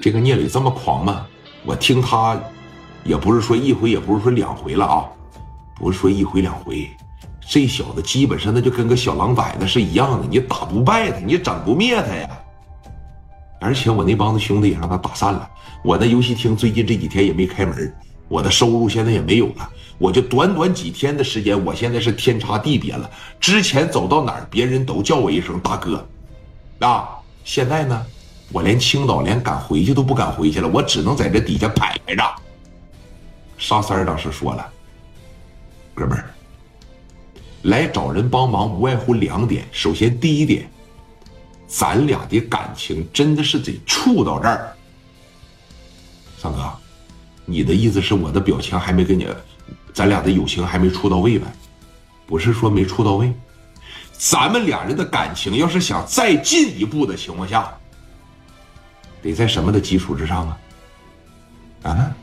这个聂磊这么狂吗？我听他，也不是说一回，也不是说两回了啊，不是说一回两回，这小子基本上那就跟个小狼崽子是一样的，你打不败他，你整不灭他呀。而且我那帮子兄弟也让他打散了，我那游戏厅最近这几天也没开门，我的收入现在也没有了，我就短短几天的时间，我现在是天差地别了。之前走到哪儿，别人都叫我一声大哥，啊，现在呢？我连青岛连敢回去都不敢回去了，我只能在这底下排着。沙三当时说了：“哥们儿，来找人帮忙无外乎两点。首先第一点，咱俩的感情真的是得处到这儿。三哥，你的意思是我的表情还没跟你，咱俩的友情还没处到位呗？不是说没处到位，咱们俩人的感情要是想再进一步的情况下。”得在什么的基础之上啊？啊，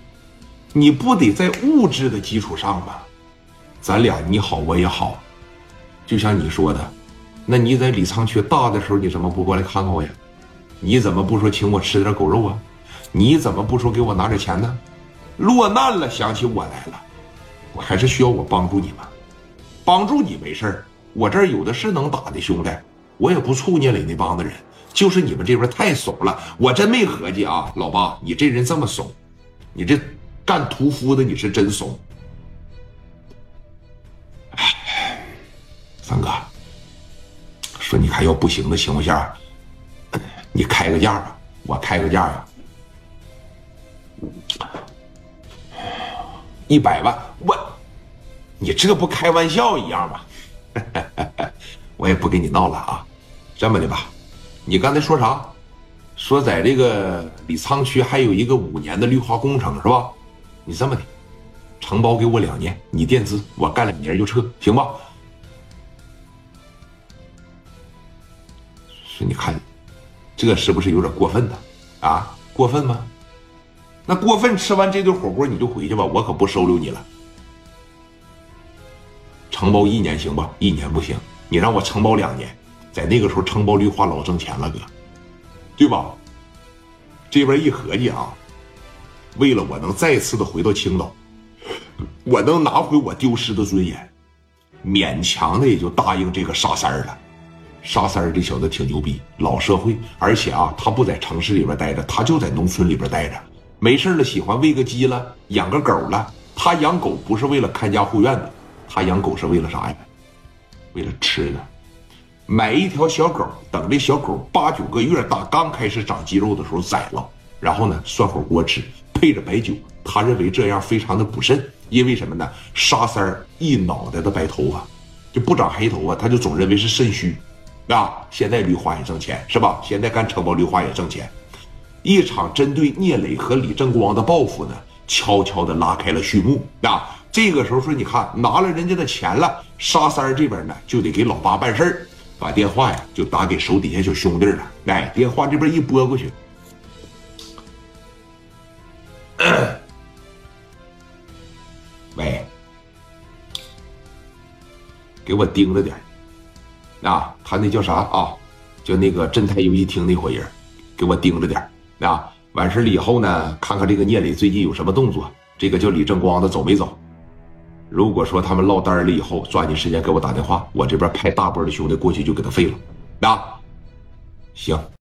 你不得在物质的基础上吗？咱俩你好我也好，就像你说的，那你在李沧区大的时候，你怎么不过来看看我呀？你怎么不说请我吃点狗肉啊？你怎么不说给我拿点钱呢？落难了想起我来了，我还是需要我帮助你吗？帮助你没事我这儿有的是能打的兄弟，我也不怵聂磊那帮子人。就是你们这边太怂了，我真没合计啊，老八，你这人这么怂，你这干屠夫的你是真怂。三哥，说你看要不行的情况下，你开个价吧，我开个价呀，一百万，我，你这不开玩笑一样吗？我也不跟你闹了啊，这么的吧。你刚才说啥？说在这个李沧区还有一个五年的绿化工程是吧？你这么的，承包给我两年，你垫资，我干两年就撤，行吧？说你看，这是不是有点过分呢？啊，过分吗？那过分，吃完这顿火锅你就回去吧，我可不收留你了。承包一年行吧？一年不行，你让我承包两年。在那个时候，承包绿化老挣钱了，哥，对吧？这边一合计啊，为了我能再次的回到青岛，我能拿回我丢失的尊严，勉强的也就答应这个沙三儿了。沙三儿这小子挺牛逼，老社会，而且啊，他不在城市里边待着，他就在农村里边待着。没事了，喜欢喂个鸡了，养个狗了。他养狗不是为了看家护院的，他养狗是为了啥呀？为了吃的。买一条小狗，等这小狗八九个月大，刚开始长肌肉的时候宰了，然后呢涮火锅吃，配着白酒。他认为这样非常的补肾，因为什么呢？沙三一脑袋的白头发，就不长黑头发，他就总认为是肾虚。啊，现在绿化也挣钱是吧？现在干承包绿化也挣钱。一场针对聂磊和李正光的报复呢，悄悄的拉开了序幕。啊，这个时候说，你看拿了人家的钱了，沙三这边呢就得给老八办事儿。把电话呀就打给手底下小兄弟了，哎，电话这边一拨过去，喂，给我盯着点啊，他那叫啥啊？就那个镇泰游戏厅那伙人，给我盯着点啊。完事了以后呢，看看这个聂磊最近有什么动作。这个叫李正光的走没走？如果说他们落单了以后，抓紧时间给我打电话，我这边派大波的兄弟过去就给他废了。那行。